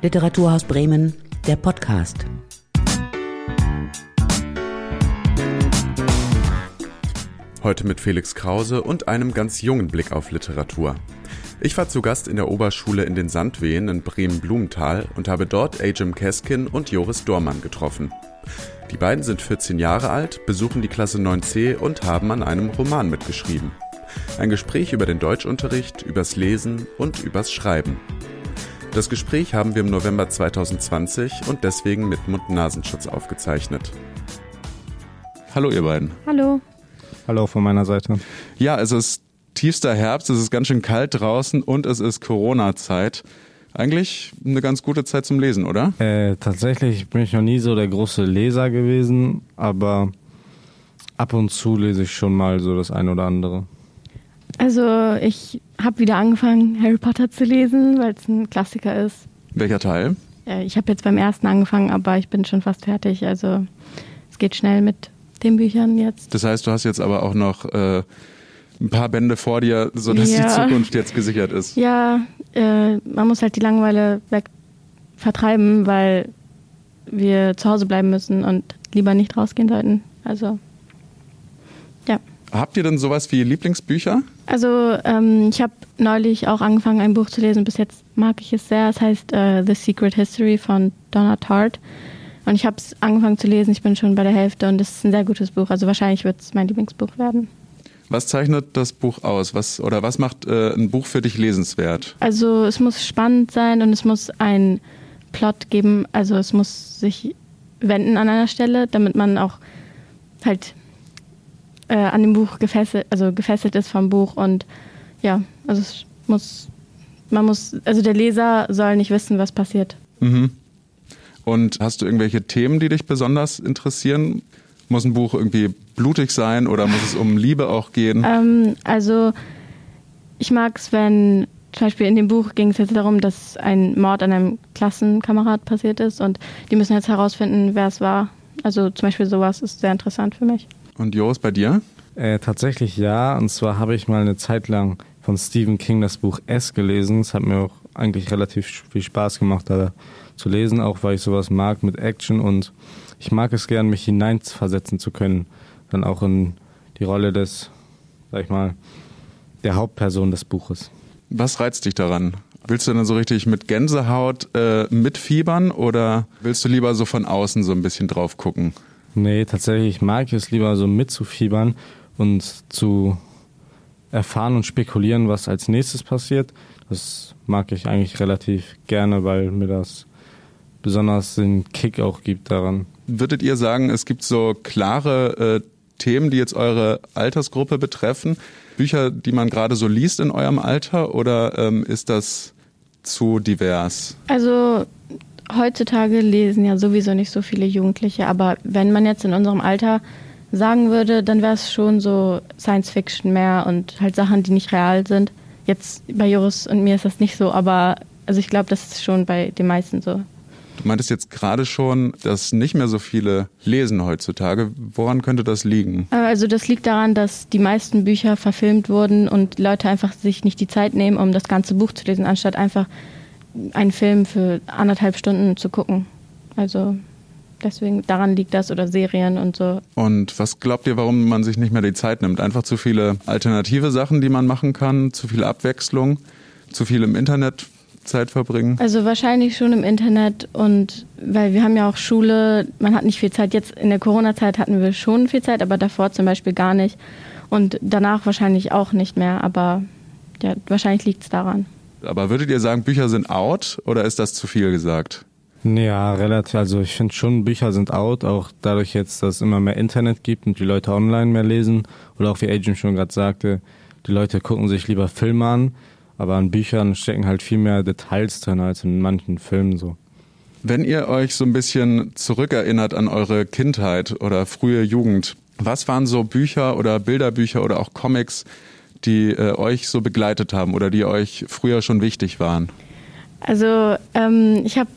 Literaturhaus Bremen, der Podcast. Heute mit Felix Krause und einem ganz jungen Blick auf Literatur. Ich war zu Gast in der Oberschule in den Sandwehen in Bremen-Blumenthal und habe dort Ajim Keskin und Joris Dormann getroffen. Die beiden sind 14 Jahre alt, besuchen die Klasse 9c und haben an einem Roman mitgeschrieben. Ein Gespräch über den Deutschunterricht, übers Lesen und übers Schreiben. Das Gespräch haben wir im November 2020 und deswegen mit Mund-Nasenschutz aufgezeichnet. Hallo ihr beiden. Hallo. Hallo von meiner Seite. Ja, es ist tiefster Herbst, es ist ganz schön kalt draußen und es ist Corona-Zeit. Eigentlich eine ganz gute Zeit zum Lesen, oder? Äh, tatsächlich bin ich noch nie so der große Leser gewesen, aber ab und zu lese ich schon mal so das eine oder andere. Also ich habe wieder angefangen, Harry Potter zu lesen, weil es ein Klassiker ist. Welcher Teil? Äh, ich habe jetzt beim ersten angefangen, aber ich bin schon fast fertig. Also es geht schnell mit den Büchern jetzt. Das heißt, du hast jetzt aber auch noch äh, ein paar Bände vor dir, sodass ja. die Zukunft jetzt gesichert ist. Ja, äh, man muss halt die Langeweile weg vertreiben, weil wir zu Hause bleiben müssen und lieber nicht rausgehen sollten. Also. Habt ihr denn sowas wie Lieblingsbücher? Also ähm, ich habe neulich auch angefangen, ein Buch zu lesen. Bis jetzt mag ich es sehr. Es heißt uh, The Secret History von Donna Tartt. Und ich habe es angefangen zu lesen. Ich bin schon bei der Hälfte und es ist ein sehr gutes Buch. Also wahrscheinlich wird es mein Lieblingsbuch werden. Was zeichnet das Buch aus? Was oder was macht äh, ein Buch für dich lesenswert? Also es muss spannend sein und es muss einen Plot geben. Also es muss sich wenden an einer Stelle, damit man auch halt äh, an dem Buch gefesselt, also gefesselt ist vom Buch und ja, also es muss, man muss, also der Leser soll nicht wissen, was passiert. Mhm. Und hast du irgendwelche Themen, die dich besonders interessieren? Muss ein Buch irgendwie blutig sein oder muss es um Liebe auch gehen? Ähm, also ich mag es, wenn zum Beispiel in dem Buch ging es jetzt darum, dass ein Mord an einem Klassenkamerad passiert ist und die müssen jetzt herausfinden, wer es war. Also zum Beispiel sowas ist sehr interessant für mich. Und Joris, bei dir? Äh, tatsächlich ja. Und zwar habe ich mal eine Zeit lang von Stephen King das Buch S gelesen. Es hat mir auch eigentlich relativ viel Spaß gemacht, da zu lesen, auch weil ich sowas mag mit Action und ich mag es gern, mich hineinversetzen zu können, dann auch in die Rolle des, sag ich mal, der Hauptperson des Buches. Was reizt dich daran? Willst du dann so richtig mit Gänsehaut äh, mitfiebern oder willst du lieber so von außen so ein bisschen drauf gucken? Nee, tatsächlich mag ich es lieber so mitzufiebern und zu erfahren und spekulieren, was als nächstes passiert. Das mag ich eigentlich relativ gerne, weil mir das besonders den Kick auch gibt daran. Würdet ihr sagen, es gibt so klare äh, Themen, die jetzt eure Altersgruppe betreffen? Bücher, die man gerade so liest in eurem Alter oder ähm, ist das zu divers? Also heutzutage lesen ja sowieso nicht so viele Jugendliche, aber wenn man jetzt in unserem Alter sagen würde, dann wäre es schon so Science Fiction mehr und halt Sachen, die nicht real sind. Jetzt bei Joris und mir ist das nicht so, aber also ich glaube, das ist schon bei den meisten so. Du meintest jetzt gerade schon, dass nicht mehr so viele lesen heutzutage. Woran könnte das liegen? Also das liegt daran, dass die meisten Bücher verfilmt wurden und Leute einfach sich nicht die Zeit nehmen, um das ganze Buch zu lesen, anstatt einfach einen Film für anderthalb Stunden zu gucken. Also deswegen daran liegt das oder Serien und so. Und was glaubt ihr, warum man sich nicht mehr die Zeit nimmt? Einfach zu viele alternative Sachen, die man machen kann, zu viel Abwechslung, zu viel im Internet Zeit verbringen? Also wahrscheinlich schon im Internet und weil wir haben ja auch Schule, man hat nicht viel Zeit. Jetzt in der Corona-Zeit hatten wir schon viel Zeit, aber davor zum Beispiel gar nicht. Und danach wahrscheinlich auch nicht mehr, aber ja, wahrscheinlich liegt es daran. Aber würdet ihr sagen, Bücher sind out oder ist das zu viel gesagt? Ja, relativ. Also ich finde schon, Bücher sind out, auch dadurch jetzt, dass es immer mehr Internet gibt und die Leute online mehr lesen. Oder auch wie Agent schon gerade sagte, die Leute gucken sich lieber Filme an. Aber an Büchern stecken halt viel mehr Details drin als in manchen Filmen so. Wenn ihr euch so ein bisschen zurückerinnert an eure Kindheit oder frühe Jugend, was waren so Bücher oder Bilderbücher oder auch Comics, die äh, euch so begleitet haben oder die euch früher schon wichtig waren? Also ähm, ich habe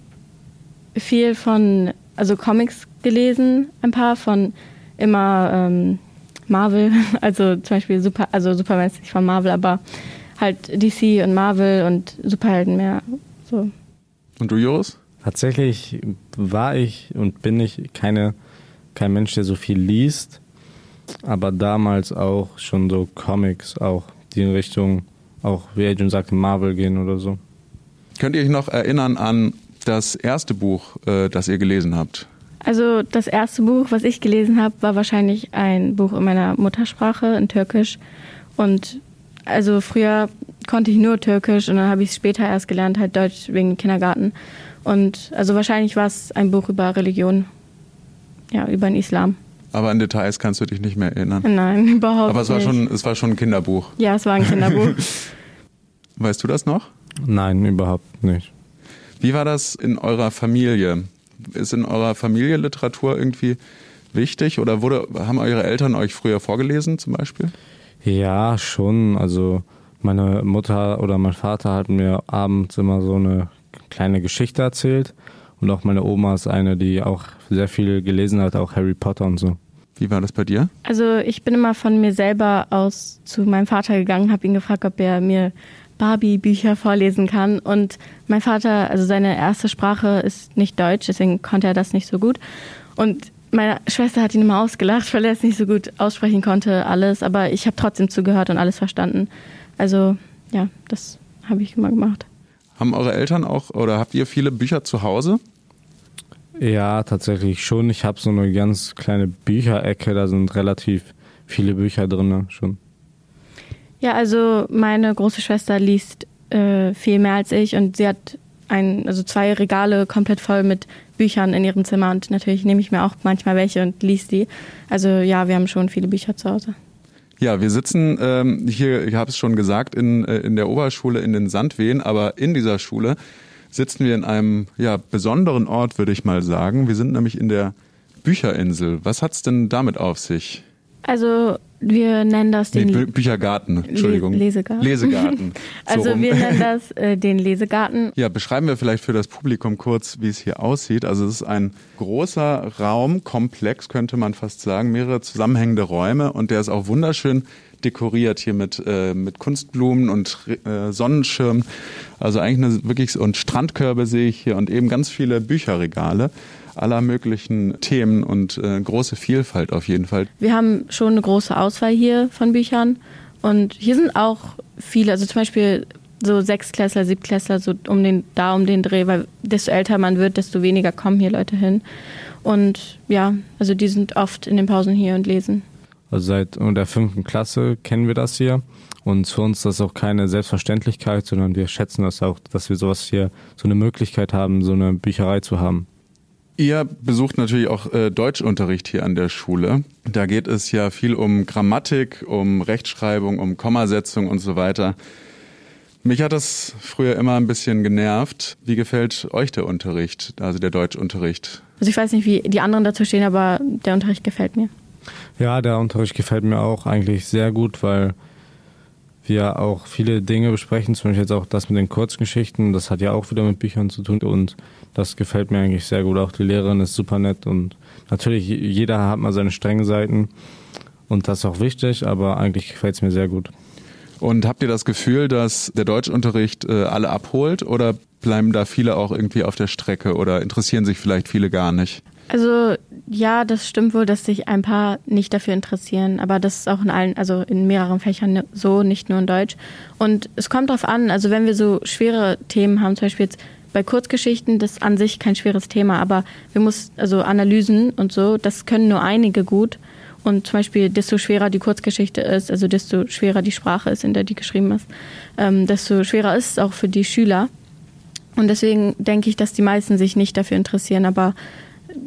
viel von also Comics gelesen, ein paar von immer ähm, Marvel, also zum Beispiel Super, also Superman ist nicht von Marvel, aber halt DC und Marvel und Superhelden mehr. So. Und du, Joris? Tatsächlich war ich und bin ich keine, kein Mensch, der so viel liest, aber damals auch schon so Comics, auch die in Richtung, auch wie Agent sagte, Marvel gehen oder so. Könnt ihr euch noch erinnern an das erste Buch, äh, das ihr gelesen habt? Also das erste Buch, was ich gelesen habe, war wahrscheinlich ein Buch in meiner Muttersprache, in Türkisch. Und also früher konnte ich nur Türkisch und dann habe ich es später erst gelernt, halt Deutsch wegen Kindergarten. Und also wahrscheinlich war es ein Buch über Religion, ja, über den Islam. Aber an Details kannst du dich nicht mehr erinnern. Nein, überhaupt Aber es war nicht. schon, es war schon ein Kinderbuch. Ja, es war ein Kinderbuch. Weißt du das noch? Nein, überhaupt nicht. Wie war das in eurer Familie? Ist in eurer Familie Literatur irgendwie wichtig oder wurde, haben eure Eltern euch früher vorgelesen zum Beispiel? Ja, schon. Also meine Mutter oder mein Vater hat mir abends immer so eine kleine Geschichte erzählt. Und auch meine Oma ist eine, die auch sehr viel gelesen hat, auch Harry Potter und so. Wie war das bei dir? Also ich bin immer von mir selber aus zu meinem Vater gegangen, habe ihn gefragt, ob er mir Barbie-Bücher vorlesen kann. Und mein Vater, also seine erste Sprache ist nicht Deutsch, deswegen konnte er das nicht so gut. Und meine Schwester hat ihn immer ausgelacht, weil er es nicht so gut aussprechen konnte, alles. Aber ich habe trotzdem zugehört und alles verstanden. Also ja, das habe ich immer gemacht. Haben eure Eltern auch oder habt ihr viele Bücher zu Hause? Ja, tatsächlich schon. Ich habe so eine ganz kleine Bücherecke, da sind relativ viele Bücher drin schon. Ja, also meine große Schwester liest äh, viel mehr als ich und sie hat ein, also zwei Regale komplett voll mit Büchern in ihrem Zimmer und natürlich nehme ich mir auch manchmal welche und liest die. Also ja, wir haben schon viele Bücher zu Hause. Ja, wir sitzen ähm, hier, ich habe es schon gesagt, in, äh, in der Oberschule in den Sandwehen, aber in dieser Schule sitzen wir in einem ja, besonderen Ort, würde ich mal sagen. Wir sind nämlich in der Bücherinsel. Was hat's denn damit auf sich? Also wir nennen das den nee, Bü Büchergarten, Entschuldigung. Lesegarten. Lesegarten. So also wir nennen das äh, den Lesegarten. Ja, beschreiben wir vielleicht für das Publikum kurz, wie es hier aussieht. Also es ist ein großer Raumkomplex, könnte man fast sagen, mehrere zusammenhängende Räume und der ist auch wunderschön dekoriert hier mit, äh, mit Kunstblumen und äh, Sonnenschirmen. Also eigentlich eine wirklich und Strandkörbe sehe ich hier und eben ganz viele Bücherregale aller möglichen Themen und äh, große Vielfalt auf jeden Fall. Wir haben schon eine große Auswahl hier von Büchern und hier sind auch viele, also zum Beispiel so Sechsklässler, Siebtklässler, so um den, da um den Dreh, weil desto älter man wird, desto weniger kommen hier Leute hin. Und ja, also die sind oft in den Pausen hier und lesen. Also seit der fünften Klasse kennen wir das hier. Und für uns ist das auch keine Selbstverständlichkeit, sondern wir schätzen das auch, dass wir sowas hier, so eine Möglichkeit haben, so eine Bücherei zu haben. Ihr besucht natürlich auch äh, Deutschunterricht hier an der Schule. Da geht es ja viel um Grammatik, um Rechtschreibung, um Kommasetzung und so weiter. Mich hat das früher immer ein bisschen genervt. Wie gefällt euch der Unterricht, also der Deutschunterricht? Also ich weiß nicht, wie die anderen dazu stehen, aber der Unterricht gefällt mir. Ja, der Unterricht gefällt mir auch eigentlich sehr gut, weil wir auch viele Dinge besprechen, zum Beispiel jetzt auch das mit den Kurzgeschichten, das hat ja auch wieder mit Büchern zu tun und das gefällt mir eigentlich sehr gut. Auch die Lehrerin ist super nett und natürlich jeder hat mal seine strengen Seiten und das ist auch wichtig, aber eigentlich gefällt es mir sehr gut. Und habt ihr das Gefühl, dass der Deutschunterricht äh, alle abholt oder bleiben da viele auch irgendwie auf der Strecke oder interessieren sich vielleicht viele gar nicht? Also ja, das stimmt wohl, dass sich ein paar nicht dafür interessieren, aber das ist auch in allen, also in mehreren Fächern so, nicht nur in Deutsch. Und es kommt darauf an, also wenn wir so schwere Themen haben, zum Beispiel jetzt bei Kurzgeschichten, das an sich kein schweres Thema, aber wir müssen, also Analysen und so, das können nur einige gut. Und zum Beispiel, desto schwerer die Kurzgeschichte ist, also desto schwerer die Sprache ist, in der die geschrieben ist, ähm, desto schwerer ist es auch für die Schüler. Und deswegen denke ich, dass die meisten sich nicht dafür interessieren. Aber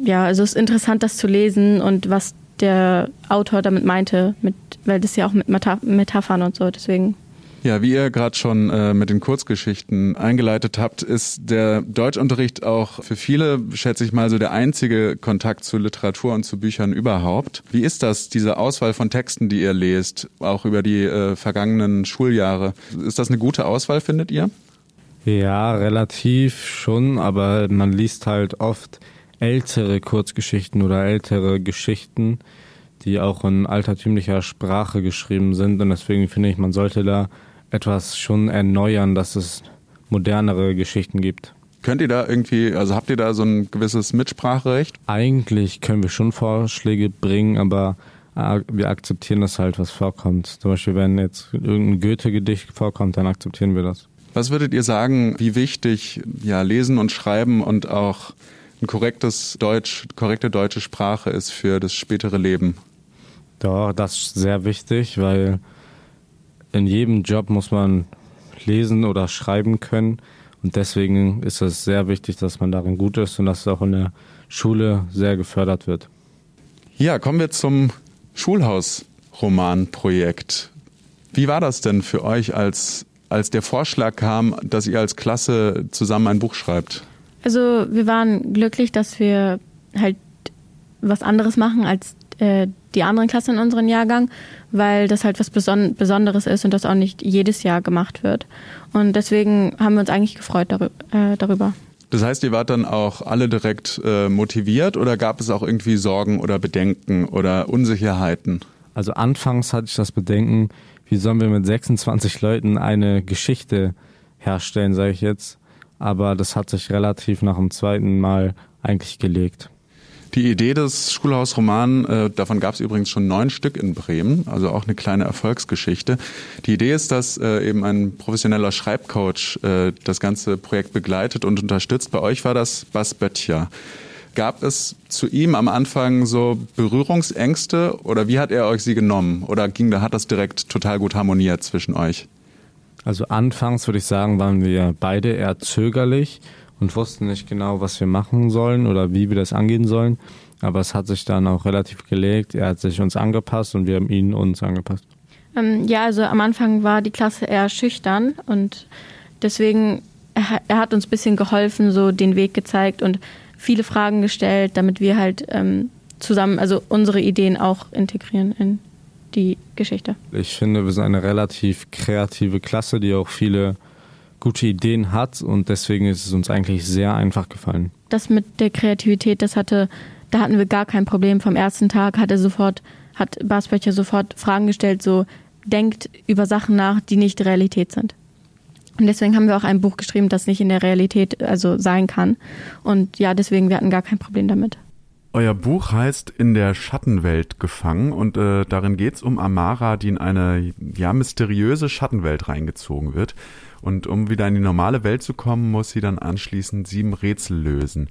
ja, also es ist interessant, das zu lesen und was der Autor damit meinte, mit, weil das ja auch mit Metaphern und so, deswegen. Ja, wie ihr gerade schon äh, mit den Kurzgeschichten eingeleitet habt, ist der Deutschunterricht auch für viele, schätze ich mal, so der einzige Kontakt zu Literatur und zu Büchern überhaupt. Wie ist das, diese Auswahl von Texten, die ihr lest, auch über die äh, vergangenen Schuljahre? Ist das eine gute Auswahl, findet ihr? Ja, relativ schon, aber man liest halt oft ältere Kurzgeschichten oder ältere Geschichten, die auch in altertümlicher Sprache geschrieben sind. Und deswegen finde ich, man sollte da etwas schon erneuern, dass es modernere Geschichten gibt. Könnt ihr da irgendwie, also habt ihr da so ein gewisses Mitspracherecht? Eigentlich können wir schon Vorschläge bringen, aber äh, wir akzeptieren das halt, was vorkommt. Zum Beispiel, wenn jetzt irgendein Goethe-Gedicht vorkommt, dann akzeptieren wir das. Was würdet ihr sagen, wie wichtig ja Lesen und Schreiben und auch ein korrektes Deutsch, korrekte deutsche Sprache ist für das spätere Leben? Doch, das ist sehr wichtig, weil in jedem Job muss man lesen oder schreiben können. Und deswegen ist es sehr wichtig, dass man darin gut ist und dass es auch in der Schule sehr gefördert wird. Ja, kommen wir zum Schulhausromanprojekt. Wie war das denn für euch, als, als der Vorschlag kam, dass ihr als Klasse zusammen ein Buch schreibt? Also wir waren glücklich, dass wir halt was anderes machen als äh, die anderen Klassen in unserem Jahrgang, weil das halt was Beson Besonderes ist und das auch nicht jedes Jahr gemacht wird. Und deswegen haben wir uns eigentlich gefreut darüber. Äh, darüber. Das heißt, ihr wart dann auch alle direkt äh, motiviert oder gab es auch irgendwie Sorgen oder Bedenken oder Unsicherheiten? Also anfangs hatte ich das Bedenken, wie sollen wir mit 26 Leuten eine Geschichte herstellen, sage ich jetzt. Aber das hat sich relativ nach dem zweiten Mal eigentlich gelegt. Die Idee des Schulhausroman, äh, davon gab es übrigens schon neun Stück in Bremen, also auch eine kleine Erfolgsgeschichte. Die Idee ist, dass äh, eben ein professioneller Schreibcoach äh, das ganze Projekt begleitet und unterstützt. Bei euch war das Bas Böttcher. Gab es zu ihm am Anfang so Berührungsängste oder wie hat er euch sie genommen? Oder ging da hat das direkt total gut harmoniert zwischen euch? Also anfangs würde ich sagen, waren wir beide eher zögerlich und wussten nicht genau, was wir machen sollen oder wie wir das angehen sollen. Aber es hat sich dann auch relativ gelegt. Er hat sich uns angepasst und wir haben ihn uns angepasst. Ähm, ja, also am Anfang war die Klasse eher schüchtern und deswegen, er, hat uns ein bisschen geholfen, so den Weg gezeigt und viele Fragen gestellt, damit wir halt ähm, zusammen, also unsere Ideen auch integrieren in die Geschichte. Ich finde, wir sind eine relativ kreative Klasse, die auch viele gute Ideen hat und deswegen ist es uns eigentlich sehr einfach gefallen. Das mit der Kreativität, das hatte, da hatten wir gar kein Problem. Vom ersten Tag hat er sofort, hat Basböcher sofort Fragen gestellt, so denkt über Sachen nach, die nicht Realität sind. Und deswegen haben wir auch ein Buch geschrieben, das nicht in der Realität also sein kann. Und ja, deswegen wir hatten gar kein Problem damit. Euer Buch heißt In der Schattenwelt gefangen und äh, darin geht es um Amara, die in eine ja mysteriöse Schattenwelt reingezogen wird. Und um wieder in die normale Welt zu kommen, muss sie dann anschließend sieben Rätsel lösen.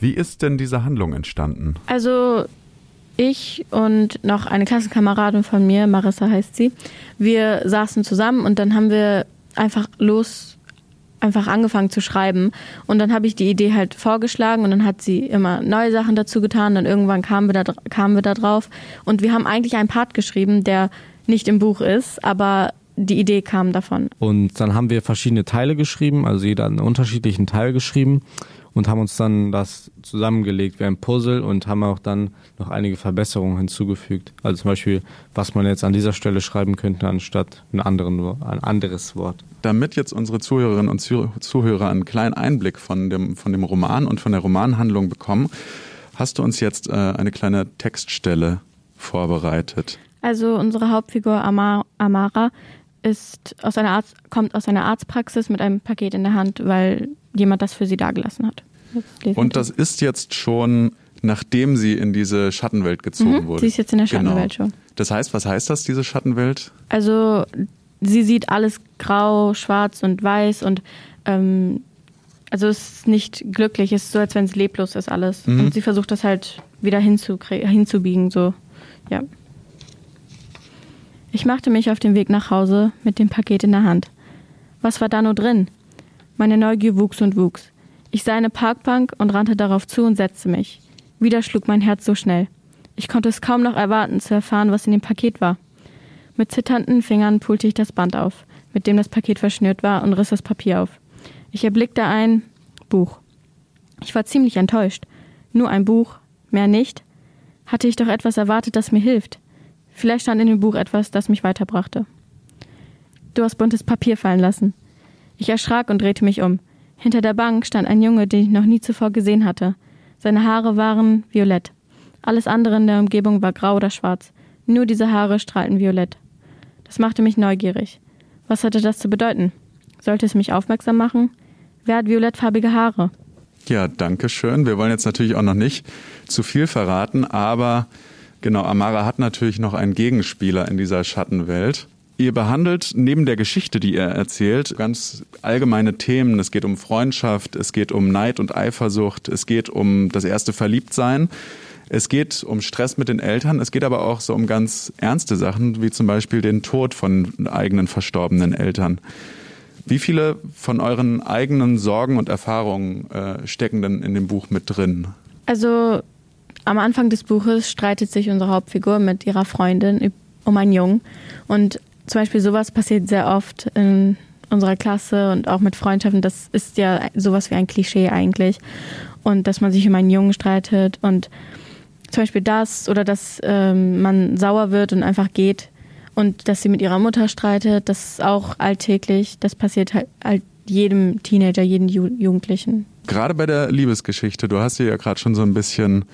Wie ist denn diese Handlung entstanden? Also ich und noch eine Klassenkameradin von mir, Marissa heißt sie, wir saßen zusammen und dann haben wir einfach los einfach angefangen zu schreiben und dann habe ich die Idee halt vorgeschlagen und dann hat sie immer neue Sachen dazu getan, dann irgendwann kamen wir da kamen wir da drauf und wir haben eigentlich einen Part geschrieben, der nicht im Buch ist, aber die Idee kam davon. Und dann haben wir verschiedene Teile geschrieben, also jeder einen unterschiedlichen Teil geschrieben und haben uns dann das zusammengelegt wie ein Puzzle und haben auch dann noch einige Verbesserungen hinzugefügt. Also zum Beispiel, was man jetzt an dieser Stelle schreiben könnte, anstatt ein, anderen, ein anderes Wort. Damit jetzt unsere Zuhörerinnen und Zuhörer einen kleinen Einblick von dem, von dem Roman und von der Romanhandlung bekommen, hast du uns jetzt äh, eine kleine Textstelle vorbereitet. Also unsere Hauptfigur Amara ist aus einer Arzt, kommt aus einer Arztpraxis mit einem Paket in der Hand, weil jemand das für sie dagelassen hat. Und das ist jetzt schon, nachdem sie in diese Schattenwelt gezogen mhm, wurde. Sie ist jetzt in der genau. Schattenwelt genau. schon. Das heißt, was heißt das, diese Schattenwelt? Also sie sieht alles grau, schwarz und weiß und ähm, also es ist nicht glücklich, es ist so, als wenn es leblos ist alles. Mhm. Und sie versucht das halt wieder hinzubiegen, so, ja. Ich machte mich auf den Weg nach Hause mit dem Paket in der Hand. Was war da nur drin? Meine Neugier wuchs und wuchs. Ich sah eine Parkbank und rannte darauf zu und setzte mich. Wieder schlug mein Herz so schnell. Ich konnte es kaum noch erwarten, zu erfahren, was in dem Paket war. Mit zitternden Fingern pulte ich das Band auf, mit dem das Paket verschnürt war, und riss das Papier auf. Ich erblickte ein Buch. Ich war ziemlich enttäuscht. Nur ein Buch, mehr nicht. Hatte ich doch etwas erwartet, das mir hilft. Vielleicht stand in dem Buch etwas, das mich weiterbrachte. Du hast buntes Papier fallen lassen. Ich erschrak und drehte mich um. Hinter der Bank stand ein Junge, den ich noch nie zuvor gesehen hatte. Seine Haare waren violett. Alles andere in der Umgebung war grau oder schwarz. Nur diese Haare strahlten violett. Das machte mich neugierig. Was hatte das zu bedeuten? Sollte es mich aufmerksam machen? wer hat violettfarbige Haare? Ja, danke schön. Wir wollen jetzt natürlich auch noch nicht zu viel verraten, aber genau, Amara hat natürlich noch einen Gegenspieler in dieser Schattenwelt. Ihr behandelt neben der Geschichte, die ihr erzählt, ganz allgemeine Themen. Es geht um Freundschaft, es geht um Neid und Eifersucht, es geht um das erste Verliebtsein. Es geht um Stress mit den Eltern, es geht aber auch so um ganz ernste Sachen, wie zum Beispiel den Tod von eigenen verstorbenen Eltern. Wie viele von euren eigenen Sorgen und Erfahrungen äh, stecken denn in dem Buch mit drin? Also am Anfang des Buches streitet sich unsere Hauptfigur mit ihrer Freundin um einen Jungen. Und zum Beispiel sowas passiert sehr oft in unserer Klasse und auch mit Freundschaften. Das ist ja sowas wie ein Klischee eigentlich. Und dass man sich um einen Jungen streitet und zum Beispiel das oder dass ähm, man sauer wird und einfach geht und dass sie mit ihrer Mutter streitet, das ist auch alltäglich. Das passiert halt, halt jedem Teenager, jedem Ju Jugendlichen. Gerade bei der Liebesgeschichte, du hast sie ja gerade schon so ein bisschen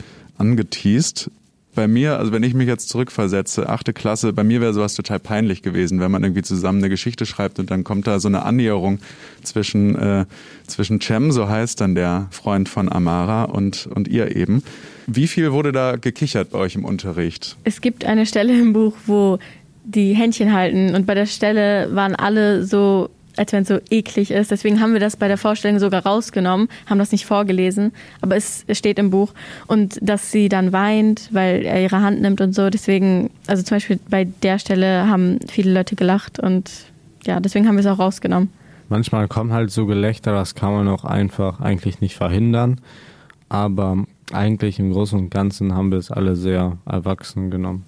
angeteased bei mir, also wenn ich mich jetzt zurückversetze, achte Klasse, bei mir wäre sowas total peinlich gewesen, wenn man irgendwie zusammen eine Geschichte schreibt und dann kommt da so eine Annäherung zwischen, äh, zwischen Cem, so heißt dann der Freund von Amara und, und ihr eben. Wie viel wurde da gekichert bei euch im Unterricht? Es gibt eine Stelle im Buch, wo die Händchen halten und bei der Stelle waren alle so als wenn es so eklig ist. Deswegen haben wir das bei der Vorstellung sogar rausgenommen, haben das nicht vorgelesen, aber es, es steht im Buch. Und dass sie dann weint, weil er ihre Hand nimmt und so. Deswegen, also zum Beispiel bei der Stelle haben viele Leute gelacht und ja, deswegen haben wir es auch rausgenommen. Manchmal kommen halt so Gelächter, das kann man auch einfach eigentlich nicht verhindern. Aber eigentlich im Großen und Ganzen haben wir es alle sehr erwachsen genommen.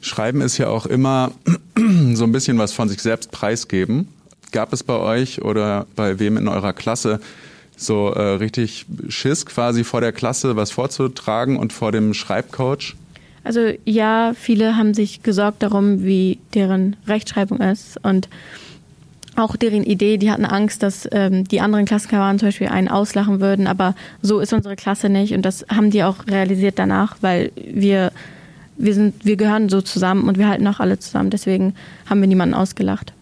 Schreiben ist ja auch immer so ein bisschen was von sich selbst preisgeben. Gab es bei euch oder bei wem in eurer Klasse so äh, richtig Schiss quasi vor der Klasse was vorzutragen und vor dem Schreibcoach? Also ja, viele haben sich gesorgt darum, wie deren Rechtschreibung ist und auch deren Idee, die hatten Angst, dass ähm, die anderen Klassenkameraden zum Beispiel einen auslachen würden, aber so ist unsere Klasse nicht und das haben die auch realisiert danach, weil wir wir sind wir gehören so zusammen und wir halten auch alle zusammen, deswegen haben wir niemanden ausgelacht.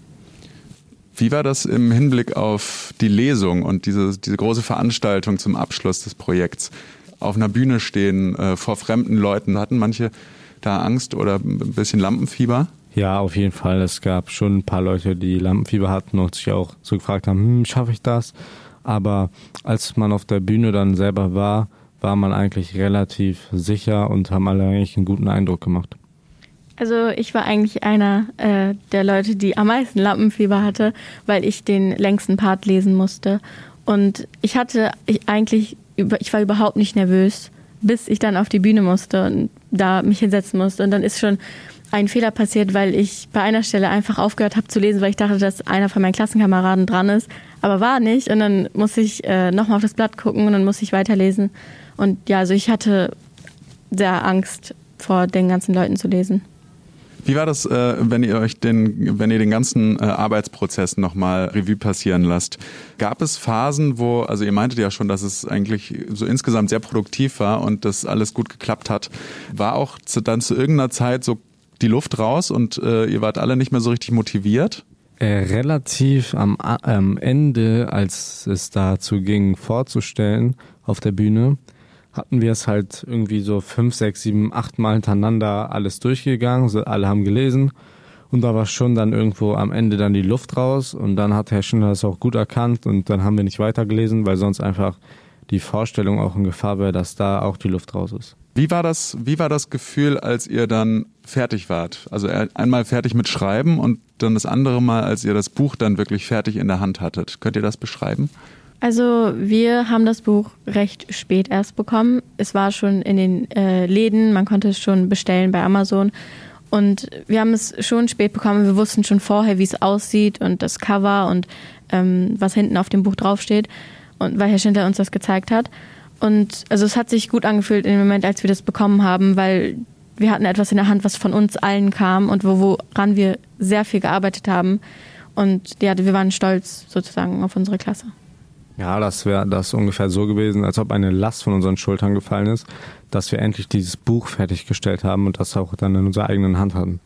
Wie war das im Hinblick auf die Lesung und diese, diese große Veranstaltung zum Abschluss des Projekts? Auf einer Bühne stehen, äh, vor fremden Leuten. Hatten manche da Angst oder ein bisschen Lampenfieber? Ja, auf jeden Fall. Es gab schon ein paar Leute, die Lampenfieber hatten und sich auch so gefragt haben, hm, schaffe ich das? Aber als man auf der Bühne dann selber war, war man eigentlich relativ sicher und haben alle eigentlich einen guten Eindruck gemacht. Also ich war eigentlich einer äh, der Leute, die am meisten Lampenfieber hatte, weil ich den längsten Part lesen musste. Und ich hatte ich eigentlich, ich war überhaupt nicht nervös, bis ich dann auf die Bühne musste und da mich hinsetzen musste. Und dann ist schon ein Fehler passiert, weil ich bei einer Stelle einfach aufgehört habe zu lesen, weil ich dachte, dass einer von meinen Klassenkameraden dran ist, aber war nicht. Und dann musste ich äh, nochmal auf das Blatt gucken und dann musste ich weiterlesen. Und ja, also ich hatte sehr Angst vor den ganzen Leuten zu lesen. Wie war das, äh, wenn ihr euch den, wenn ihr den ganzen äh, Arbeitsprozess nochmal Revue passieren lasst? Gab es Phasen, wo, also ihr meintet ja schon, dass es eigentlich so insgesamt sehr produktiv war und das alles gut geklappt hat. War auch zu, dann zu irgendeiner Zeit so die Luft raus und äh, ihr wart alle nicht mehr so richtig motiviert? Äh, relativ am, am Ende, als es dazu ging, vorzustellen auf der Bühne, hatten wir es halt irgendwie so fünf, sechs, sieben, acht Mal hintereinander alles durchgegangen, so alle haben gelesen und da war schon dann irgendwo am Ende dann die Luft raus und dann hat Herr Schindler das auch gut erkannt und dann haben wir nicht weitergelesen, weil sonst einfach die Vorstellung auch in Gefahr wäre, dass da auch die Luft raus ist. Wie war das, wie war das Gefühl, als ihr dann fertig wart? Also einmal fertig mit Schreiben und dann das andere Mal, als ihr das Buch dann wirklich fertig in der Hand hattet. Könnt ihr das beschreiben? Also wir haben das Buch recht spät erst bekommen. Es war schon in den äh, Läden, man konnte es schon bestellen bei Amazon. Und wir haben es schon spät bekommen. Wir wussten schon vorher, wie es aussieht und das Cover und ähm, was hinten auf dem Buch draufsteht. Und weil Herr Schindler uns das gezeigt hat. Und also es hat sich gut angefühlt in dem Moment, als wir das bekommen haben, weil wir hatten etwas in der Hand, was von uns allen kam und wo, woran wir sehr viel gearbeitet haben. Und ja, wir waren stolz sozusagen auf unsere Klasse. Ja, das wäre das ungefähr so gewesen, als ob eine Last von unseren Schultern gefallen ist, dass wir endlich dieses Buch fertiggestellt haben und das auch dann in unserer eigenen Hand hatten.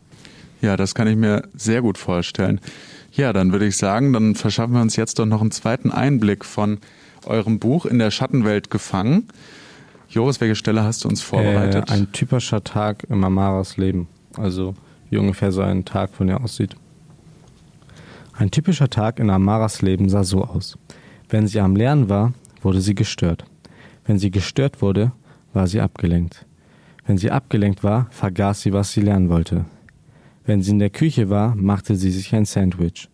Ja, das kann ich mir sehr gut vorstellen. Ja, dann würde ich sagen, dann verschaffen wir uns jetzt doch noch einen zweiten Einblick von eurem Buch in der Schattenwelt gefangen. Joris, welche Stelle hast du uns vorbereitet? Äh, ein typischer Tag im Amaras Leben. Also wie ungefähr so ein Tag von ihr aussieht. Ein typischer Tag in Amaras Leben sah so aus. Wenn sie am Lernen war, wurde sie gestört. Wenn sie gestört wurde, war sie abgelenkt. Wenn sie abgelenkt war, vergaß sie, was sie lernen wollte. Wenn sie in der Küche war, machte sie sich ein Sandwich.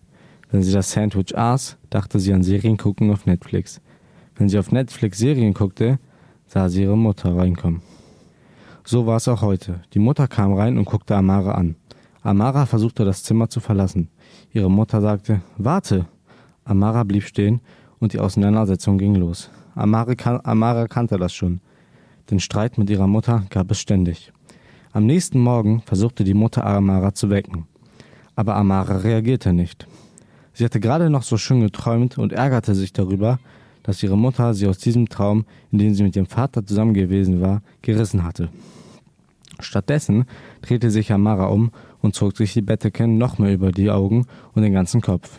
Wenn sie das Sandwich aß, dachte sie an Serien gucken auf Netflix. Wenn sie auf Netflix Serien guckte, sah sie ihre Mutter reinkommen. So war es auch heute. Die Mutter kam rein und guckte Amara an. Amara versuchte das Zimmer zu verlassen. Ihre Mutter sagte, warte. Amara blieb stehen und die Auseinandersetzung ging los. Amara, kan Amara kannte das schon. Den Streit mit ihrer Mutter gab es ständig. Am nächsten Morgen versuchte die Mutter Amara zu wecken. Aber Amara reagierte nicht. Sie hatte gerade noch so schön geträumt und ärgerte sich darüber, dass ihre Mutter sie aus diesem Traum, in dem sie mit ihrem Vater zusammen gewesen war, gerissen hatte. Stattdessen drehte sich Amara um und zog sich die Bettdecke noch mehr über die Augen und den ganzen Kopf.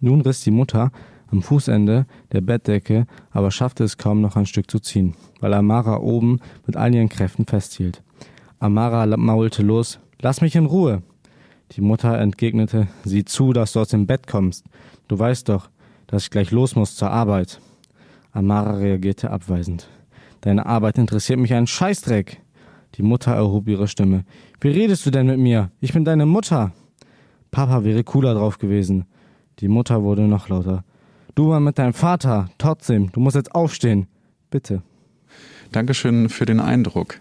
Nun riss die Mutter am Fußende der Bettdecke, aber schaffte es kaum noch ein Stück zu ziehen, weil Amara oben mit all ihren Kräften festhielt. Amara maulte los, Lass mich in Ruhe. Die Mutter entgegnete, Sieh zu, dass du aus dem Bett kommst. Du weißt doch, dass ich gleich los muss zur Arbeit. Amara reagierte abweisend. Deine Arbeit interessiert mich einen Scheißdreck. Die Mutter erhob ihre Stimme. Wie redest du denn mit mir? Ich bin deine Mutter. Papa wäre cooler drauf gewesen. Die Mutter wurde noch lauter. Du mal mit deinem Vater. Trotzdem, du musst jetzt aufstehen. Bitte. Dankeschön für den Eindruck.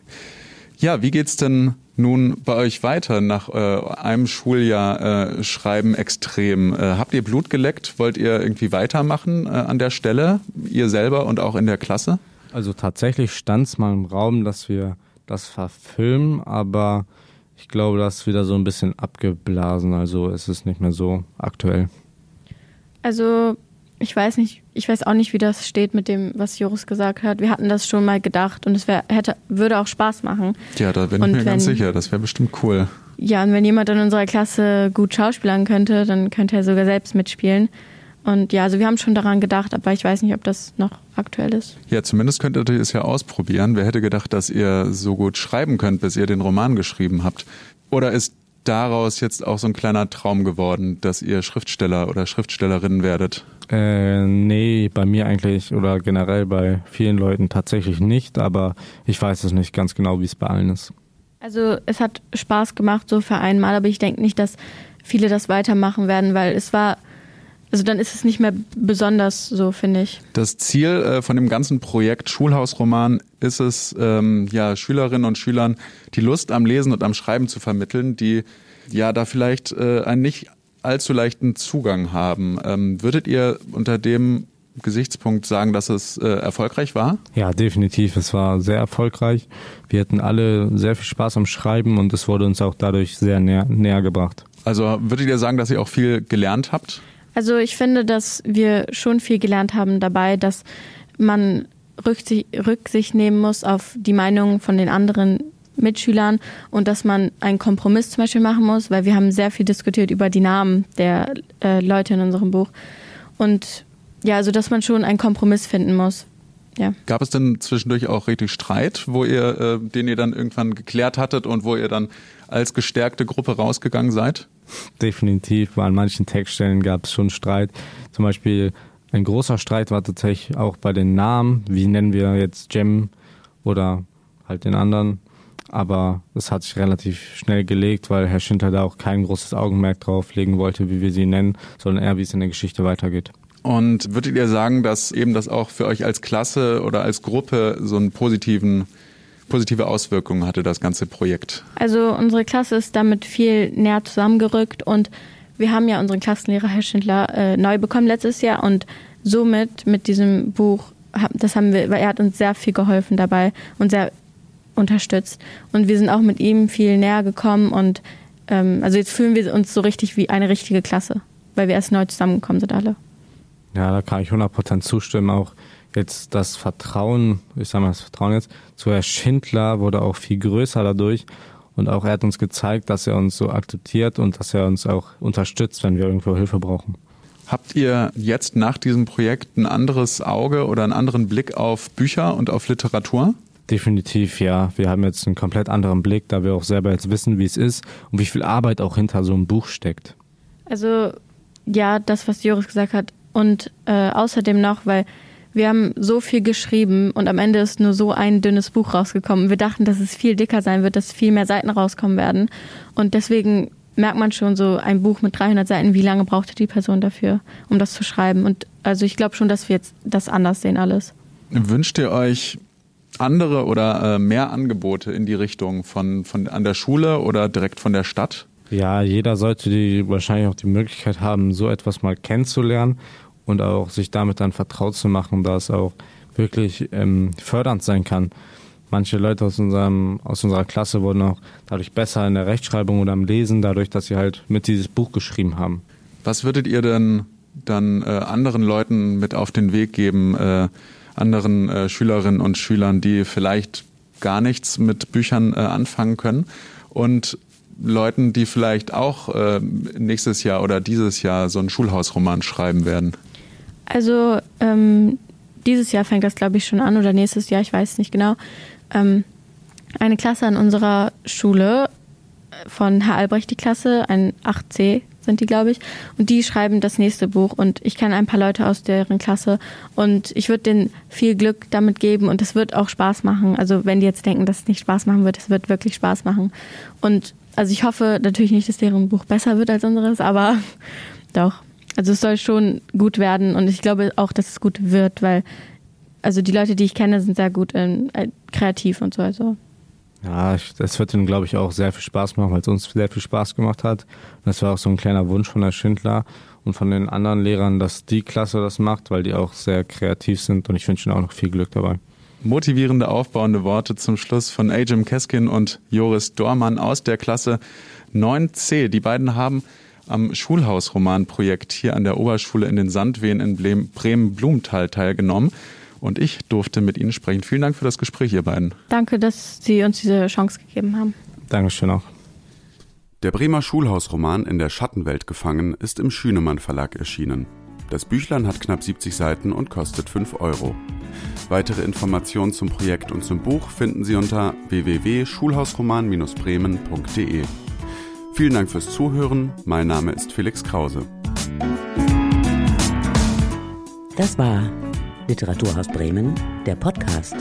Ja, wie geht's denn nun bei euch weiter nach äh, einem Schuljahr äh, Schreiben extrem? Äh, habt ihr Blut geleckt? Wollt ihr irgendwie weitermachen äh, an der Stelle, ihr selber und auch in der Klasse? Also tatsächlich stand es mal im Raum, dass wir das verfilmen, aber ich glaube, das ist wieder so ein bisschen abgeblasen. Also es ist nicht mehr so aktuell. Also ich weiß nicht, ich weiß auch nicht, wie das steht mit dem, was Joris gesagt hat. Wir hatten das schon mal gedacht und es wär, hätte, würde auch Spaß machen. Ja, da bin ich mir wenn, ganz sicher. Das wäre bestimmt cool. Ja, und wenn jemand in unserer Klasse gut schauspielern könnte, dann könnte er sogar selbst mitspielen. Und ja, also wir haben schon daran gedacht, aber ich weiß nicht, ob das noch aktuell ist. Ja, zumindest könntet ihr es ja ausprobieren. Wer hätte gedacht, dass ihr so gut schreiben könnt, bis ihr den Roman geschrieben habt? Oder ist daraus jetzt auch so ein kleiner Traum geworden, dass ihr Schriftsteller oder Schriftstellerinnen werdet? Äh, nee, bei mir eigentlich oder generell bei vielen Leuten tatsächlich nicht, aber ich weiß es nicht ganz genau, wie es bei allen ist. Also es hat Spaß gemacht, so für einmal, aber ich denke nicht, dass viele das weitermachen werden, weil es war, also dann ist es nicht mehr besonders so, finde ich. Das Ziel äh, von dem ganzen Projekt Schulhausroman ist es, ähm, ja, Schülerinnen und Schülern die Lust am Lesen und am Schreiben zu vermitteln, die ja da vielleicht äh, einen nicht allzu leichten Zugang haben. Ähm, würdet ihr unter dem Gesichtspunkt sagen, dass es äh, erfolgreich war? Ja, definitiv. Es war sehr erfolgreich. Wir hatten alle sehr viel Spaß am Schreiben und es wurde uns auch dadurch sehr näher, näher gebracht. Also würdet ihr sagen, dass ihr auch viel gelernt habt? Also ich finde, dass wir schon viel gelernt haben dabei, dass man Rücksicht, nehmen muss auf die Meinung von den anderen Mitschülern und dass man einen Kompromiss zum Beispiel machen muss, weil wir haben sehr viel diskutiert über die Namen der äh, Leute in unserem Buch. Und ja, also dass man schon einen Kompromiss finden muss. Ja. Gab es denn zwischendurch auch richtig Streit, wo ihr, äh, den ihr dann irgendwann geklärt hattet und wo ihr dann als gestärkte Gruppe rausgegangen seid? Definitiv, an manchen Textstellen gab es schon Streit. Zum Beispiel ein großer Streit war tatsächlich auch bei den Namen. Wie nennen wir jetzt Jem oder halt den anderen? aber es hat sich relativ schnell gelegt, weil Herr Schindler da auch kein großes Augenmerk drauf legen wollte, wie wir sie nennen, sondern eher, wie es in der Geschichte weitergeht. Und würdet ihr sagen, dass eben das auch für euch als Klasse oder als Gruppe so einen positiven positive Auswirkungen hatte das ganze Projekt? Also unsere Klasse ist damit viel näher zusammengerückt und wir haben ja unseren Klassenlehrer Herr Schindler äh, neu bekommen letztes Jahr und somit mit diesem Buch, das haben wir, weil er hat uns sehr viel geholfen dabei und sehr unterstützt. Und wir sind auch mit ihm viel näher gekommen und ähm, also jetzt fühlen wir uns so richtig wie eine richtige Klasse, weil wir erst neu zusammengekommen sind alle. Ja, da kann ich 100% zustimmen. Auch jetzt das Vertrauen, ich sag mal das Vertrauen jetzt, zu Herr Schindler wurde auch viel größer dadurch. Und auch er hat uns gezeigt, dass er uns so akzeptiert und dass er uns auch unterstützt, wenn wir irgendwo Hilfe brauchen. Habt ihr jetzt nach diesem Projekt ein anderes Auge oder einen anderen Blick auf Bücher und auf Literatur? Definitiv, ja. Wir haben jetzt einen komplett anderen Blick, da wir auch selber jetzt wissen, wie es ist und wie viel Arbeit auch hinter so einem Buch steckt. Also ja, das, was Joris gesagt hat. Und äh, außerdem noch, weil wir haben so viel geschrieben und am Ende ist nur so ein dünnes Buch rausgekommen. Wir dachten, dass es viel dicker sein wird, dass viel mehr Seiten rauskommen werden. Und deswegen merkt man schon so ein Buch mit 300 Seiten, wie lange brauchte die Person dafür, um das zu schreiben. Und also ich glaube schon, dass wir jetzt das anders sehen alles. Wünscht ihr euch andere oder äh, mehr Angebote in die Richtung von, von an der Schule oder direkt von der Stadt? Ja, jeder sollte die wahrscheinlich auch die Möglichkeit haben, so etwas mal kennenzulernen und auch sich damit dann vertraut zu machen, da es auch wirklich ähm, fördernd sein kann. Manche Leute aus, unserem, aus unserer Klasse wurden auch dadurch besser in der Rechtschreibung oder im Lesen, dadurch, dass sie halt mit dieses Buch geschrieben haben. Was würdet ihr denn dann äh, anderen Leuten mit auf den Weg geben, äh, anderen äh, Schülerinnen und Schülern, die vielleicht gar nichts mit Büchern äh, anfangen können und Leuten, die vielleicht auch äh, nächstes Jahr oder dieses Jahr so einen Schulhausroman schreiben werden? Also ähm, dieses Jahr fängt das, glaube ich, schon an oder nächstes Jahr, ich weiß nicht genau. Ähm, eine Klasse an unserer Schule von Herr Albrecht, die Klasse, ein 8c sind die, glaube ich, und die schreiben das nächste Buch und ich kenne ein paar Leute aus deren Klasse und ich würde denen viel Glück damit geben und es wird auch Spaß machen. Also wenn die jetzt denken, dass es nicht Spaß machen wird, es wird wirklich Spaß machen. Und also ich hoffe natürlich nicht, dass deren Buch besser wird als unseres, aber doch. Also es soll schon gut werden und ich glaube auch, dass es gut wird, weil also die Leute, die ich kenne, sind sehr gut in, äh, kreativ und so. Also. Ja, das wird ihnen, glaube ich, auch sehr viel Spaß machen, weil es uns sehr viel Spaß gemacht hat. Das war auch so ein kleiner Wunsch von der Schindler und von den anderen Lehrern, dass die Klasse das macht, weil die auch sehr kreativ sind und ich wünsche ihnen auch noch viel Glück dabei. Motivierende, aufbauende Worte zum Schluss von Ajim Keskin und Joris Dormann aus der Klasse 9c. Die beiden haben am Schulhausromanprojekt hier an der Oberschule in den Sandwehen in Bremen-Blumenthal teilgenommen. Und ich durfte mit Ihnen sprechen. Vielen Dank für das Gespräch, ihr beiden. Danke, dass Sie uns diese Chance gegeben haben. Dankeschön auch. Der Bremer Schulhausroman In der Schattenwelt gefangen ist im Schünemann Verlag erschienen. Das Büchlein hat knapp 70 Seiten und kostet 5 Euro. Weitere Informationen zum Projekt und zum Buch finden Sie unter www.schulhausroman-bremen.de. Vielen Dank fürs Zuhören. Mein Name ist Felix Krause. Das war Literaturhaus Bremen, der Podcast.